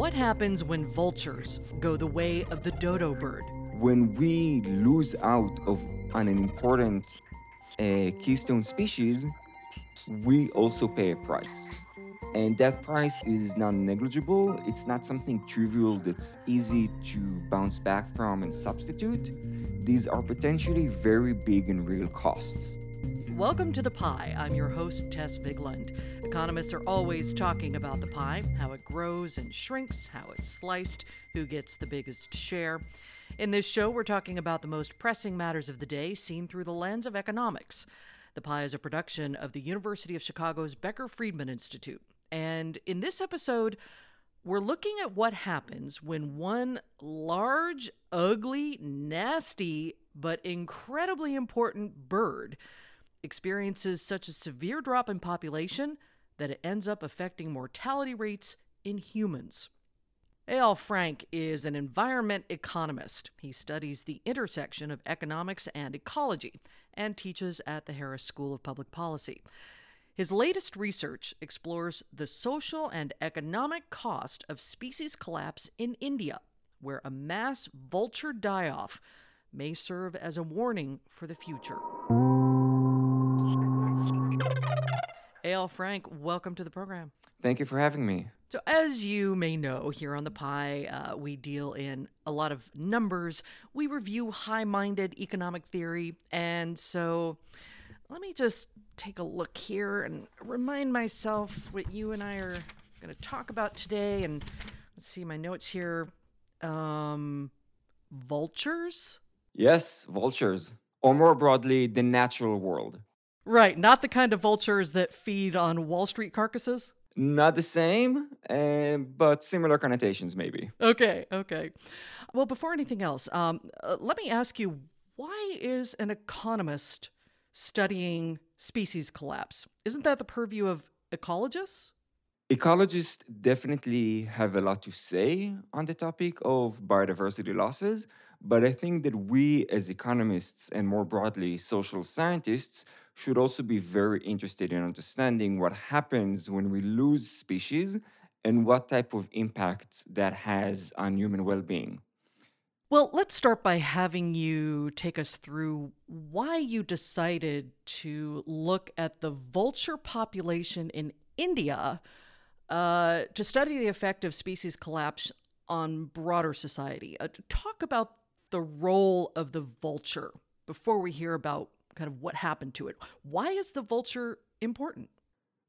What happens when vultures go the way of the dodo bird? When we lose out of an important uh, keystone species, we also pay a price. And that price is not negligible. It's not something trivial that's easy to bounce back from and substitute. These are potentially very big and real costs. Welcome to The Pie. I'm your host, Tess Vigeland. Economists are always talking about the pie, how it grows and shrinks, how it's sliced, who gets the biggest share. In this show, we're talking about the most pressing matters of the day seen through the lens of economics. The Pie is a production of the University of Chicago's Becker Friedman Institute. And in this episode, we're looking at what happens when one large, ugly, nasty, but incredibly important bird experiences such a severe drop in population that it ends up affecting mortality rates in humans. Eyal Frank is an environment economist. He studies the intersection of economics and ecology and teaches at the Harris School of Public Policy. His latest research explores the social and economic cost of species collapse in India, where a mass vulture die off may serve as a warning for the future. Eyal Frank, welcome to the program. Thank you for having me. So, as you may know, here on the Pie, uh, we deal in a lot of numbers. We review high minded economic theory. And so, let me just take a look here and remind myself what you and I are going to talk about today. And let's see my notes here. Um, vultures? Yes, vultures, or more broadly, the natural world. Right, not the kind of vultures that feed on Wall Street carcasses. Not the same, uh, but similar connotations, maybe. Okay, okay. Well, before anything else, um, uh, let me ask you why is an economist studying species collapse? Isn't that the purview of ecologists? Ecologists definitely have a lot to say on the topic of biodiversity losses, but I think that we as economists and more broadly social scientists should also be very interested in understanding what happens when we lose species and what type of impact that has on human well being. Well, let's start by having you take us through why you decided to look at the vulture population in India uh, to study the effect of species collapse on broader society. Uh, talk about the role of the vulture before we hear about kind of what happened to it. Why is the vulture important?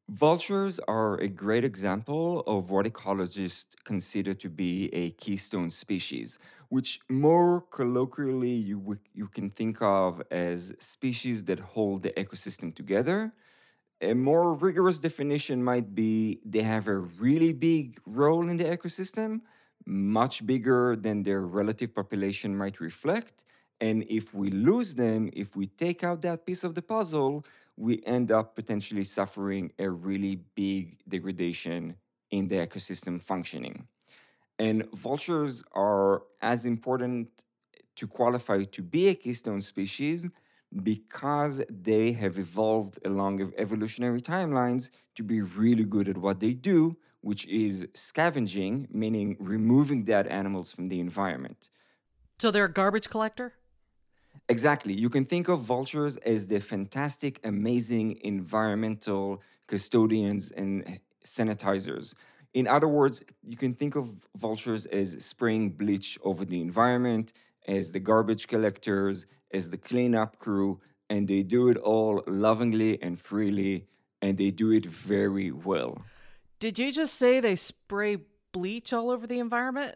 Vultures are a great example of what ecologists consider to be a keystone species, which more colloquially you, you can think of as species that hold the ecosystem together. A more rigorous definition might be they have a really big role in the ecosystem, much bigger than their relative population might reflect, and if we lose them, if we take out that piece of the puzzle, we end up potentially suffering a really big degradation in the ecosystem functioning. And vultures are as important to qualify to be a keystone species because they have evolved along evolutionary timelines to be really good at what they do, which is scavenging, meaning removing dead animals from the environment. So they're a garbage collector? Exactly. You can think of vultures as the fantastic, amazing environmental custodians and sanitizers. In other words, you can think of vultures as spraying bleach over the environment, as the garbage collectors, as the cleanup crew, and they do it all lovingly and freely, and they do it very well. Did you just say they spray bleach all over the environment?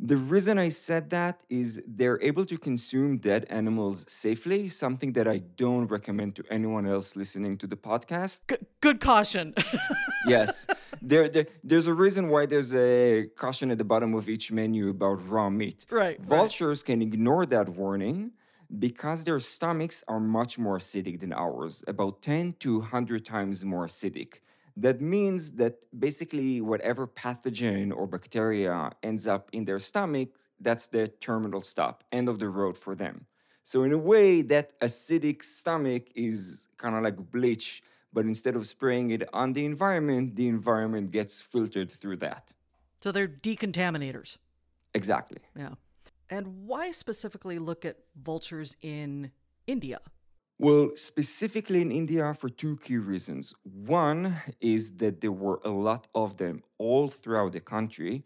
The reason I said that is they're able to consume dead animals safely, something that I don't recommend to anyone else listening to the podcast. G- good caution. yes. There, there, there's a reason why there's a caution at the bottom of each menu about raw meat. Right. Vultures right. can ignore that warning because their stomachs are much more acidic than ours, about 10 to 100 times more acidic. That means that basically whatever pathogen or bacteria ends up in their stomach, that's the terminal stop, end of the road for them. So, in a way, that acidic stomach is kind of like bleach, but instead of spraying it on the environment, the environment gets filtered through that. So they're decontaminators. Exactly. Yeah. And why specifically look at vultures in India? Well, specifically in India for two key reasons. One is that there were a lot of them all throughout the country,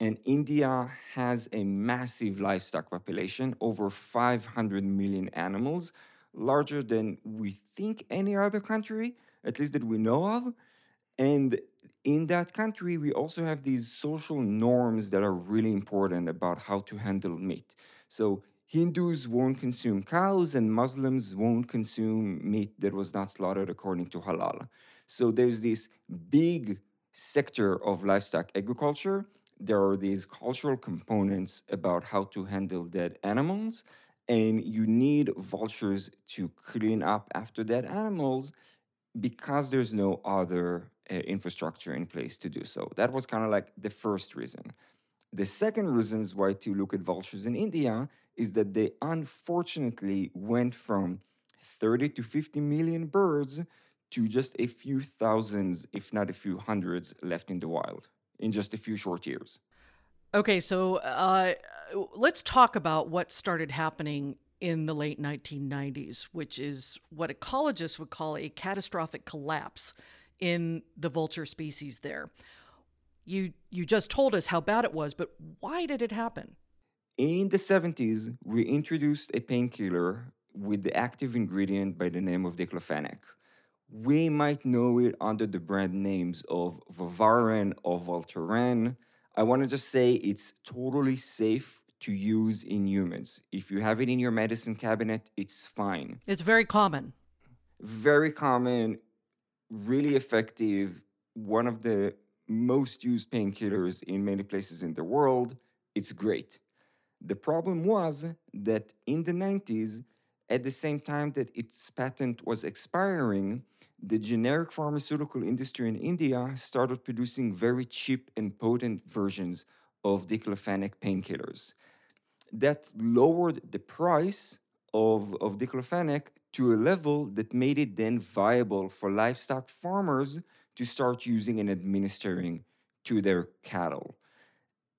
and India has a massive livestock population, over 500 million animals, larger than we think any other country, at least that we know of. And in that country, we also have these social norms that are really important about how to handle meat. So Hindus won't consume cows, and Muslims won't consume meat that was not slaughtered according to halal. So there's this big sector of livestock agriculture. There are these cultural components about how to handle dead animals, and you need vultures to clean up after dead animals because there's no other uh, infrastructure in place to do so. That was kind of like the first reason. The second reasons why to look at vultures in India is that they unfortunately went from 30 to 50 million birds to just a few thousands, if not a few hundreds, left in the wild in just a few short years. Okay, so uh, let's talk about what started happening in the late 1990s, which is what ecologists would call a catastrophic collapse in the vulture species there. You you just told us how bad it was, but why did it happen? In the 70s, we introduced a painkiller with the active ingredient by the name of diclofenac. We might know it under the brand names of Voltaren or Voltaren. I want to just say it's totally safe to use in humans. If you have it in your medicine cabinet, it's fine. It's very common. Very common, really effective, one of the most used painkillers in many places in the world. It's great. The problem was that in the 90s, at the same time that its patent was expiring, the generic pharmaceutical industry in India started producing very cheap and potent versions of diclofenac painkillers. That lowered the price of, of diclofenac to a level that made it then viable for livestock farmers to start using and administering to their cattle.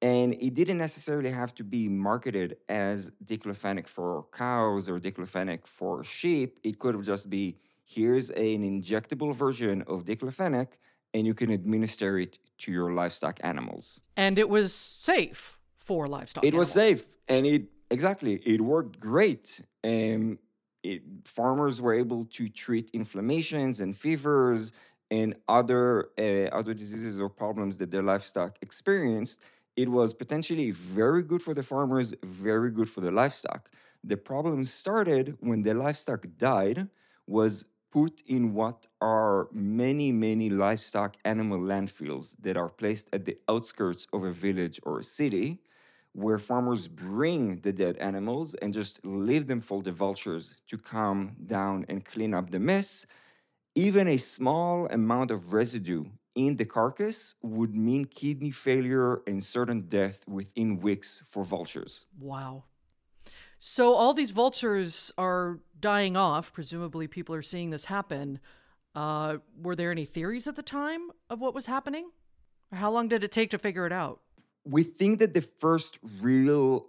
And it didn't necessarily have to be marketed as diclofenac for cows or diclofenac for sheep. It could have just be here's an injectable version of diclofenac and you can administer it to your livestock animals. And it was safe for livestock. It animals. was safe and it exactly it worked great. And it, farmers were able to treat inflammations and fevers and other uh, other diseases or problems that their livestock experienced it was potentially very good for the farmers, very good for the livestock. The problem started when the livestock died, was put in what are many, many livestock animal landfills that are placed at the outskirts of a village or a city, where farmers bring the dead animals and just leave them for the vultures to come down and clean up the mess. Even a small amount of residue in the carcass would mean kidney failure and certain death within weeks for vultures. Wow. So all these vultures are dying off. Presumably, people are seeing this happen. Uh, were there any theories at the time of what was happening? Or how long did it take to figure it out? We think that the first real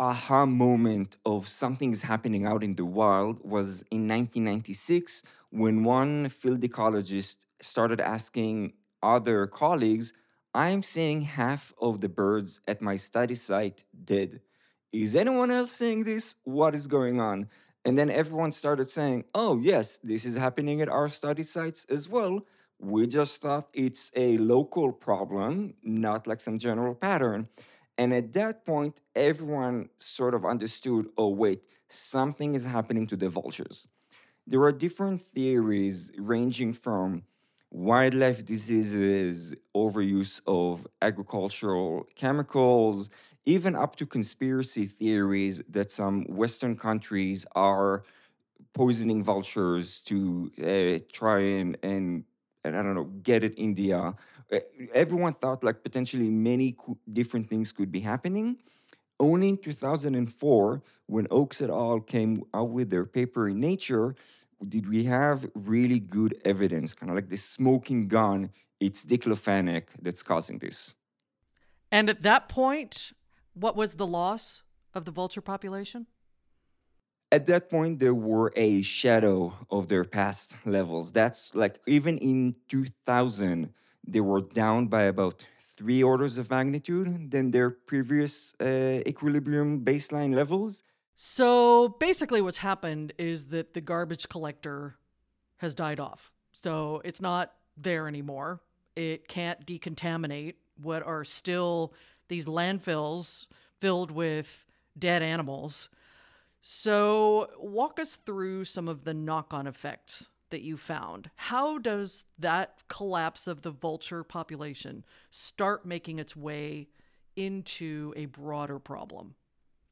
aha moment of something is happening out in the wild was in 1996 when one field ecologist started asking other colleagues, I'm seeing half of the birds at my study site dead. Is anyone else seeing this? What is going on? And then everyone started saying, oh, yes, this is happening at our study sites as well. We just thought it's a local problem, not like some general pattern. And at that point, everyone sort of understood oh, wait, something is happening to the vultures. There are different theories ranging from wildlife diseases, overuse of agricultural chemicals, even up to conspiracy theories that some Western countries are poisoning vultures to uh, try and, and, and, I don't know, get at India. Uh, everyone thought like potentially many co- different things could be happening. Only in 2004, when Oaks et al. came out with their paper in Nature, did we have really good evidence, kind of like the smoking gun, it's diclofenac that's causing this. And at that point, what was the loss of the vulture population? At that point, they were a shadow of their past levels. That's like even in 2000, they were down by about three orders of magnitude than their previous uh, equilibrium baseline levels. So basically, what's happened is that the garbage collector has died off. So it's not there anymore. It can't decontaminate what are still these landfills filled with dead animals. So, walk us through some of the knock on effects that you found. How does that collapse of the vulture population start making its way into a broader problem?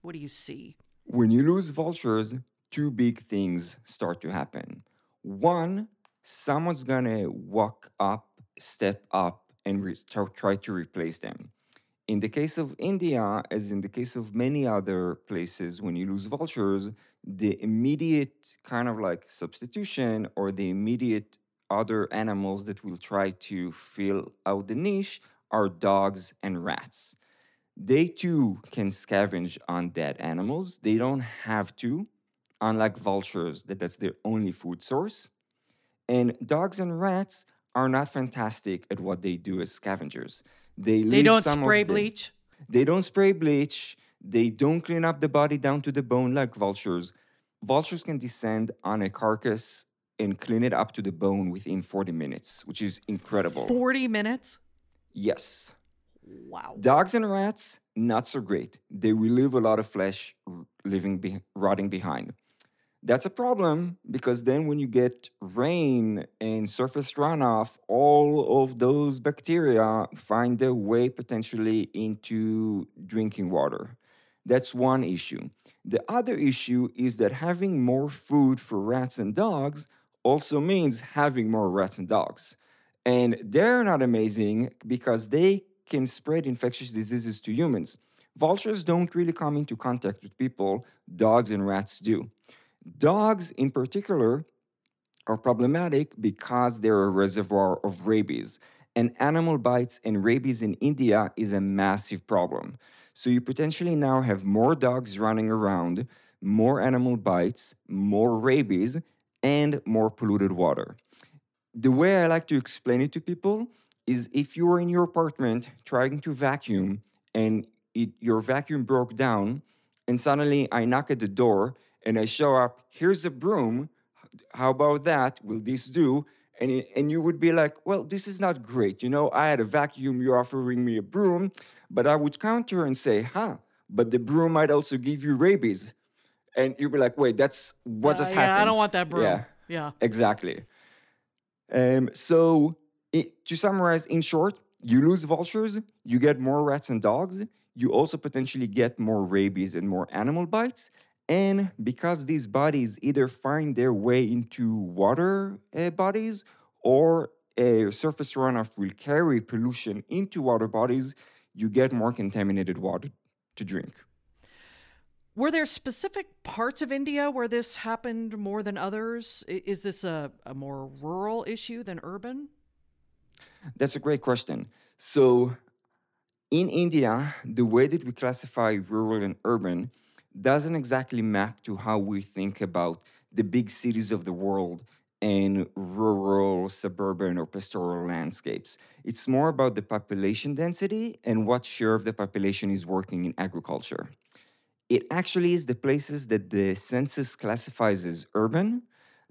What do you see? When you lose vultures, two big things start to happen. One, someone's gonna walk up, step up, and re- try to replace them. In the case of India, as in the case of many other places, when you lose vultures, the immediate kind of like substitution or the immediate other animals that will try to fill out the niche are dogs and rats. They too can scavenge on dead animals. They don't have to, unlike vultures, that that's their only food source. And dogs and rats are not fantastic at what they do as scavengers. They, they don't spray bleach. They don't spray bleach. They don't clean up the body down to the bone like vultures. Vultures can descend on a carcass and clean it up to the bone within 40 minutes, which is incredible. 40 minutes? Yes. Wow. Dogs and rats, not so great. They will leave a lot of flesh living be- rotting behind. That's a problem because then when you get rain and surface runoff, all of those bacteria find their way potentially into drinking water. That's one issue. The other issue is that having more food for rats and dogs also means having more rats and dogs. And they're not amazing because they can spread infectious diseases to humans. Vultures don't really come into contact with people, dogs and rats do. Dogs, in particular, are problematic because they're a reservoir of rabies. And animal bites and rabies in India is a massive problem. So you potentially now have more dogs running around, more animal bites, more rabies, and more polluted water. The way I like to explain it to people is if you are in your apartment trying to vacuum and it, your vacuum broke down, and suddenly I knock at the door and I show up, here's a broom. How about that? Will this do? And, and you would be like, well, this is not great. You know, I had a vacuum, you're offering me a broom. But I would counter and say, huh, but the broom might also give you rabies. And you'd be like, wait, that's what uh, just yeah, happened. I don't want that broom. Yeah. Yeah. Exactly. Um, so it, to summarize, in short, you lose vultures, you get more rats and dogs, you also potentially get more rabies and more animal bites. And because these bodies either find their way into water uh, bodies or a surface runoff will carry pollution into water bodies, you get more contaminated water to drink. Were there specific parts of India where this happened more than others? Is this a, a more rural issue than urban? That's a great question. So, in India, the way that we classify rural and urban doesn't exactly map to how we think about the big cities of the world and rural, suburban, or pastoral landscapes. It's more about the population density and what share of the population is working in agriculture. It actually is the places that the census classifies as urban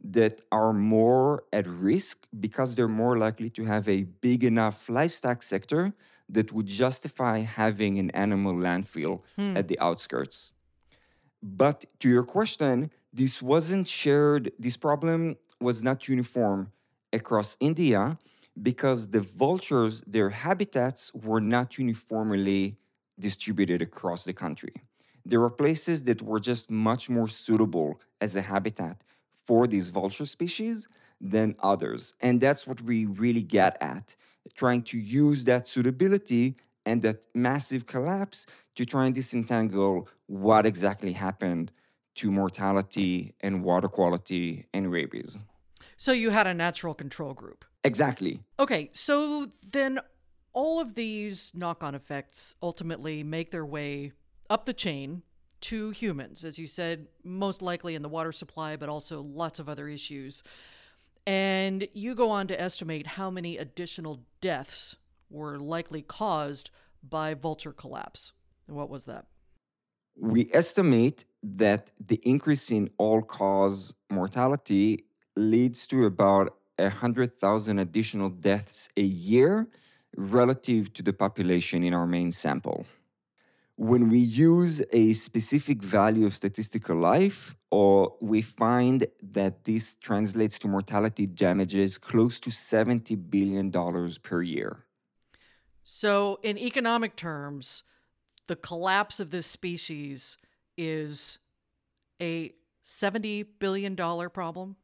that are more at risk because they're more likely to have a big enough livestock sector that would justify having an animal landfill hmm. at the outskirts. But to your question, this wasn't shared, this problem was not uniform across India because the vultures, their habitats were not uniformly distributed across the country. There were places that were just much more suitable as a habitat for these vulture species than others. And that's what we really get at, trying to use that suitability and that massive collapse to try and disentangle what exactly happened to mortality and water quality and rabies. So you had a natural control group. Exactly. Okay, so then all of these knock on effects ultimately make their way up the chain to humans, as you said, most likely in the water supply, but also lots of other issues. And you go on to estimate how many additional deaths were likely caused by vulture collapse. And what was that? We estimate that the increase in all cause mortality leads to about 100,000 additional deaths a year relative to the population in our main sample. When we use a specific value of statistical life, or we find that this translates to mortality damages close to $70 billion per year. So, in economic terms, the collapse of this species is a $70 billion problem?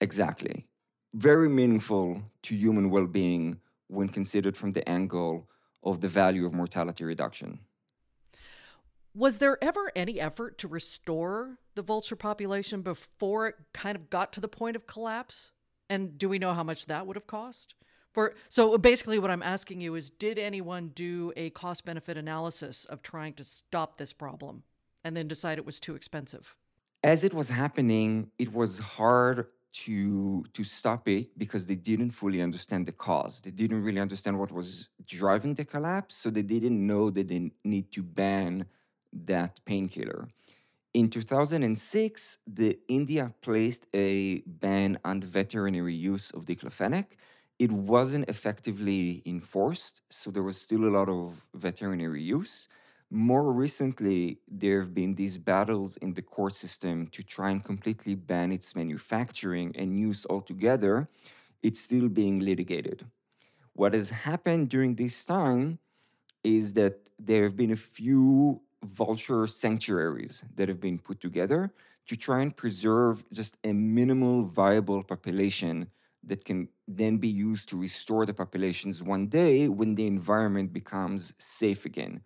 Exactly. Very meaningful to human well being when considered from the angle of the value of mortality reduction. Was there ever any effort to restore the vulture population before it kind of got to the point of collapse? And do we know how much that would have cost? For so basically what I'm asking you is did anyone do a cost benefit analysis of trying to stop this problem and then decide it was too expensive? As it was happening, it was hard to to stop it because they didn't fully understand the cause. They didn't really understand what was driving the collapse, so they didn't know that they need to ban that painkiller. In 2006, the India placed a ban on veterinary use of diclofenac. It wasn't effectively enforced, so there was still a lot of veterinary use. More recently, there have been these battles in the court system to try and completely ban its manufacturing and use altogether. It's still being litigated. What has happened during this time is that there have been a few vulture sanctuaries that have been put together to try and preserve just a minimal viable population that can then be used to restore the populations one day when the environment becomes safe again.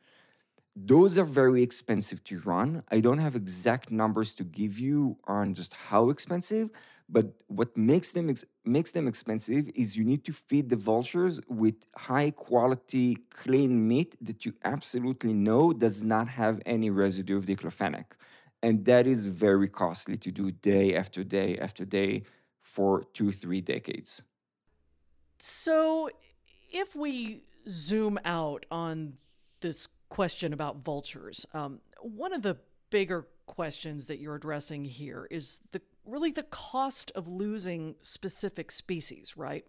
Those are very expensive to run. I don't have exact numbers to give you on just how expensive, but what makes them ex- makes them expensive is you need to feed the vultures with high quality clean meat that you absolutely know does not have any residue of diclofenac. And that is very costly to do day after day after day for 2 3 decades. So, if we zoom out on this question about vultures. Um, one of the bigger questions that you're addressing here is the really the cost of losing specific species, right?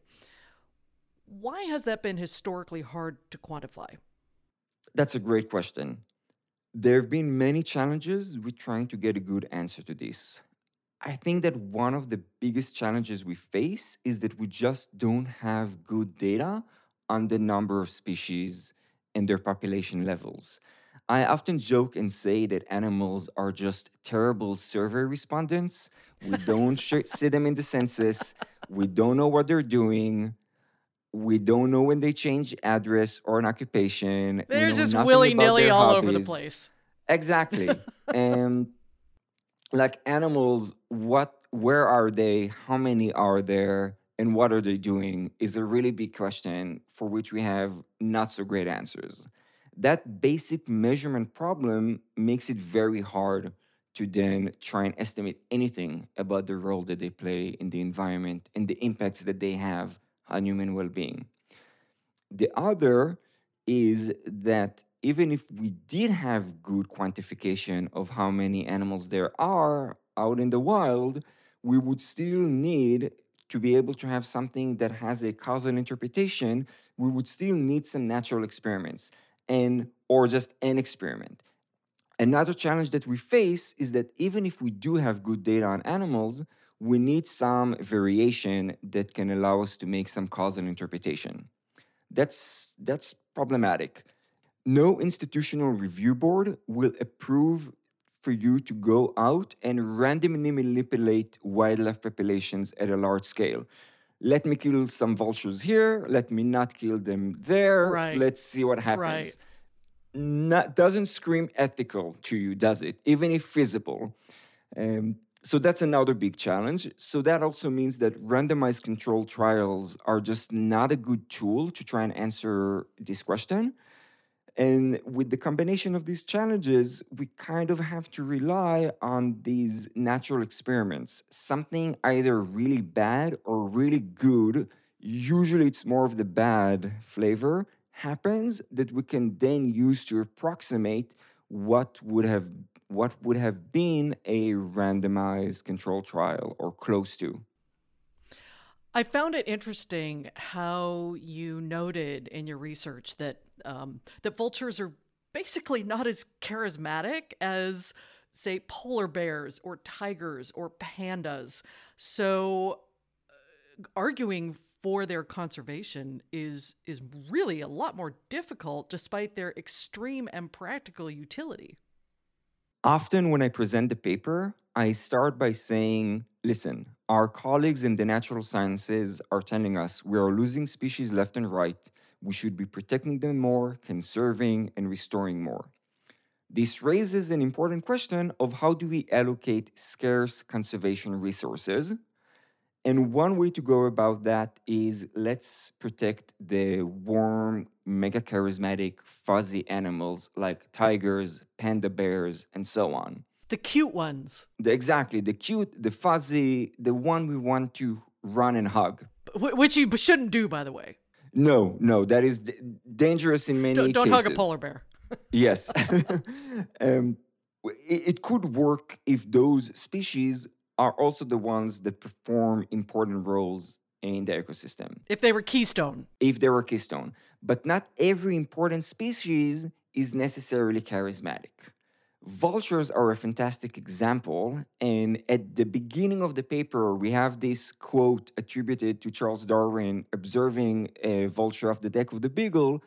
Why has that been historically hard to quantify? That's a great question. There have been many challenges with trying to get a good answer to this. I think that one of the biggest challenges we face is that we just don't have good data on the number of species and their population levels. I often joke and say that animals are just terrible survey respondents. We don't sh- see them in the census. We don't know what they're doing. We don't know when they change address or an occupation. They're just willy nilly all hobbies. over the place. Exactly. and like animals, what where are they? How many are there? and what are they doing is a really big question for which we have not so great answers. That basic measurement problem makes it very hard to then try and estimate anything about the role that they play in the environment and the impacts that they have on human well being. The other is that even if we did have good quantification of how many animals there are out in the wild, we would still need to be able to have something that has a causal interpretation, we would still need some natural experiments and or just an experiment. Another challenge that we face is that even if we do have good data on animals, we need some variation that can allow us to make some causal interpretation. That's that's problematic. No institutional review board will approve for you to go out and randomly manipulate wildlife populations at a large scale. Let me kill some vultures here. Let me not kill them there. Right. Let's see what happens. Right. Not, doesn't scream ethical to you, does it? Even if feasible. Um, so that's another big challenge. So that also means that randomized control trials are just not a good tool to try and answer this question. And with the combination of these challenges, we kind of have to rely on these natural experiments. Something either really bad or really good, usually it's more of the bad flavor, happens that we can then use to approximate what would have what would have been a randomized control trial or close to. I found it interesting how you noted in your research that um, that vultures are basically not as charismatic as, say, polar bears or tigers or pandas. So, uh, arguing for their conservation is is really a lot more difficult, despite their extreme and practical utility. Often, when I present the paper, I start by saying, listen, our colleagues in the natural sciences are telling us we are losing species left and right. We should be protecting them more, conserving, and restoring more. This raises an important question of how do we allocate scarce conservation resources and one way to go about that is let's protect the warm, mega charismatic, fuzzy animals like tigers, panda bears, and so on. The cute ones. The, exactly. The cute, the fuzzy, the one we want to run and hug. Which you shouldn't do, by the way. No, no, that is d- dangerous in many don't, don't cases. hug a polar bear. yes. um, it, it could work if those species are also the ones that perform important roles in the ecosystem. If they were keystone. If they were keystone. But not every important species is necessarily charismatic. Vultures are a fantastic example. And at the beginning of the paper, we have this quote attributed to Charles Darwin observing a vulture off the deck of the Beagle,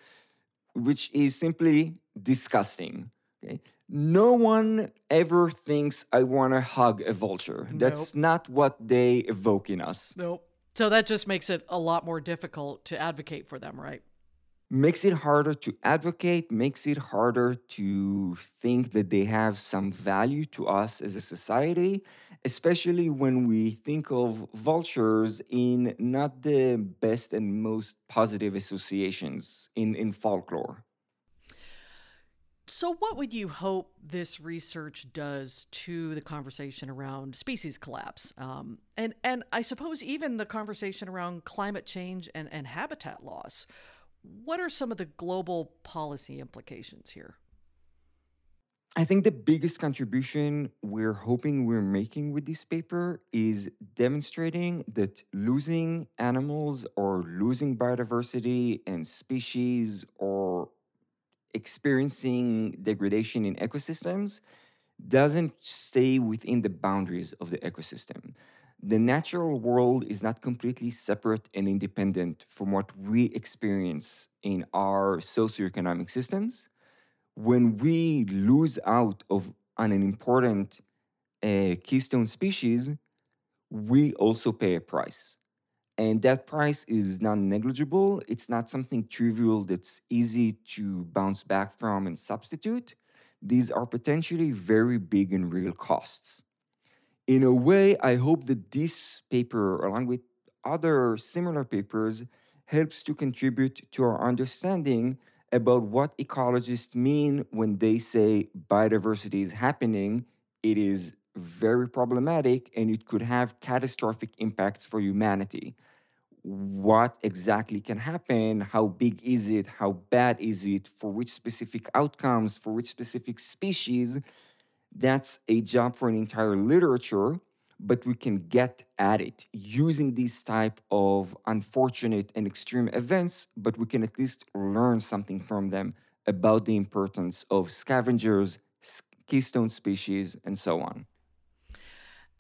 which is simply disgusting. Okay? No one ever thinks I want to hug a vulture. Nope. That's not what they evoke in us. Nope. So that just makes it a lot more difficult to advocate for them, right? Makes it harder to advocate, makes it harder to think that they have some value to us as a society, especially when we think of vultures in not the best and most positive associations in, in folklore. So, what would you hope this research does to the conversation around species collapse, um, and and I suppose even the conversation around climate change and, and habitat loss? What are some of the global policy implications here? I think the biggest contribution we're hoping we're making with this paper is demonstrating that losing animals or losing biodiversity and species or experiencing degradation in ecosystems doesn't stay within the boundaries of the ecosystem. The natural world is not completely separate and independent from what we experience in our socioeconomic systems. When we lose out of on an important uh, keystone species, we also pay a price. And that price is not negligible. It's not something trivial that's easy to bounce back from and substitute. These are potentially very big and real costs. In a way, I hope that this paper, along with other similar papers, helps to contribute to our understanding about what ecologists mean when they say biodiversity is happening. It is very problematic and it could have catastrophic impacts for humanity. What exactly can happen? How big is it? How bad is it? For which specific outcomes? For which specific species? That's a job for an entire literature, but we can get at it using these type of unfortunate and extreme events, but we can at least learn something from them about the importance of scavengers, keystone species, and so on.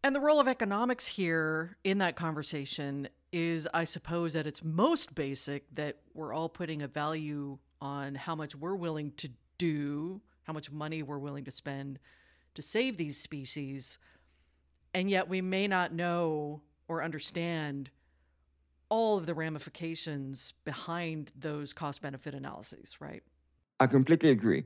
And the role of economics here in that conversation is, I suppose, at its most basic, that we're all putting a value on how much we're willing to do, how much money we're willing to spend to save these species. And yet we may not know or understand all of the ramifications behind those cost benefit analyses, right? I completely agree.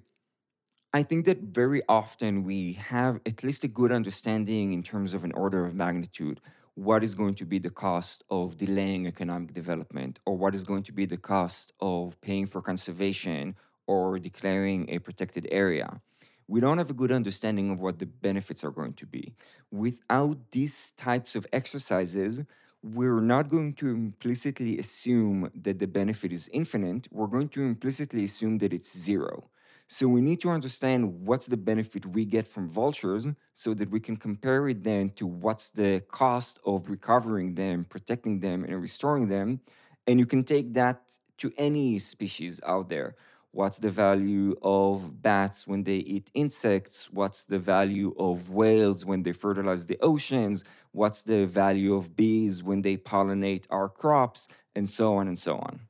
I think that very often we have at least a good understanding in terms of an order of magnitude what is going to be the cost of delaying economic development or what is going to be the cost of paying for conservation or declaring a protected area. We don't have a good understanding of what the benefits are going to be. Without these types of exercises, we're not going to implicitly assume that the benefit is infinite. We're going to implicitly assume that it's zero. So we need to understand what's the benefit we get from vultures so that we can compare it then to what's the cost of recovering them, protecting them, and restoring them. And you can take that to any species out there. What's the value of bats when they eat insects? What's the value of whales when they fertilize the oceans? What's the value of bees when they pollinate our crops? And so on and so on.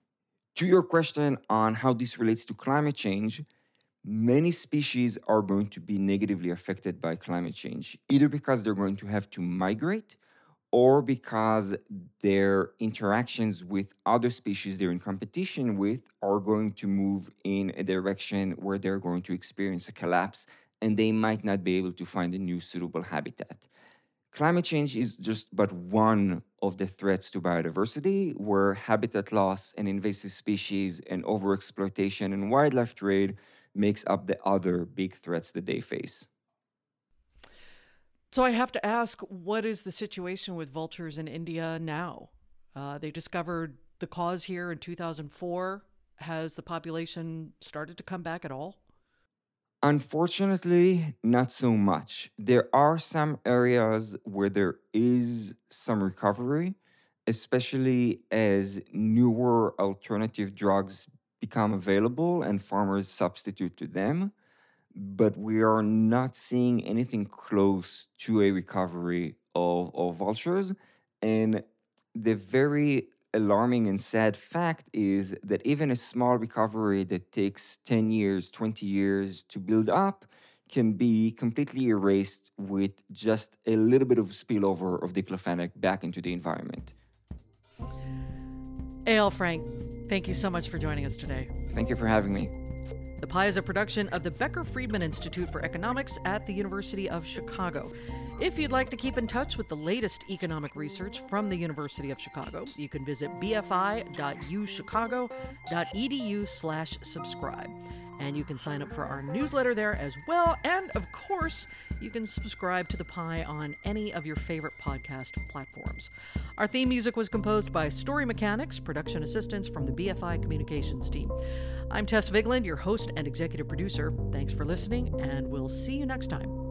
To your question on how this relates to climate change, many species are going to be negatively affected by climate change, either because they're going to have to migrate or because their interactions with other species they're in competition with are going to move in a direction where they're going to experience a collapse and they might not be able to find a new suitable habitat. Climate change is just but one of the threats to biodiversity, where habitat loss and invasive species and overexploitation and wildlife trade makes up the other big threats that they face. So I have to ask, what is the situation with vultures in India now? Uh, they discovered the cause here in 2004. Has the population started to come back at all? Unfortunately, not so much. There are some areas where there is some recovery, especially as newer alternative drugs become available and farmers substitute to them. But we are not seeing anything close to a recovery of, of vultures. And the very alarming and sad fact is that even a small recovery that takes 10 years, 20 years to build up can be completely erased with just a little bit of spillover of diclofenac back into the environment. Eyal Frank, thank you so much for joining us today. Thank you for having me. The Pie is a production of the Becker Friedman Institute for Economics at the University of Chicago. If you'd like to keep in touch with the latest economic research from the University of Chicago, you can visit bfi.uchicago.edu slash subscribe. And you can sign up for our newsletter there as well. And of course, you can subscribe to The Pie on any of your favorite podcast platforms. Our theme music was composed by Story Mechanics, production assistance from the BFI Communications team. I'm Tess Vigeland, your host and executive producer. Thanks for listening, and we'll see you next time.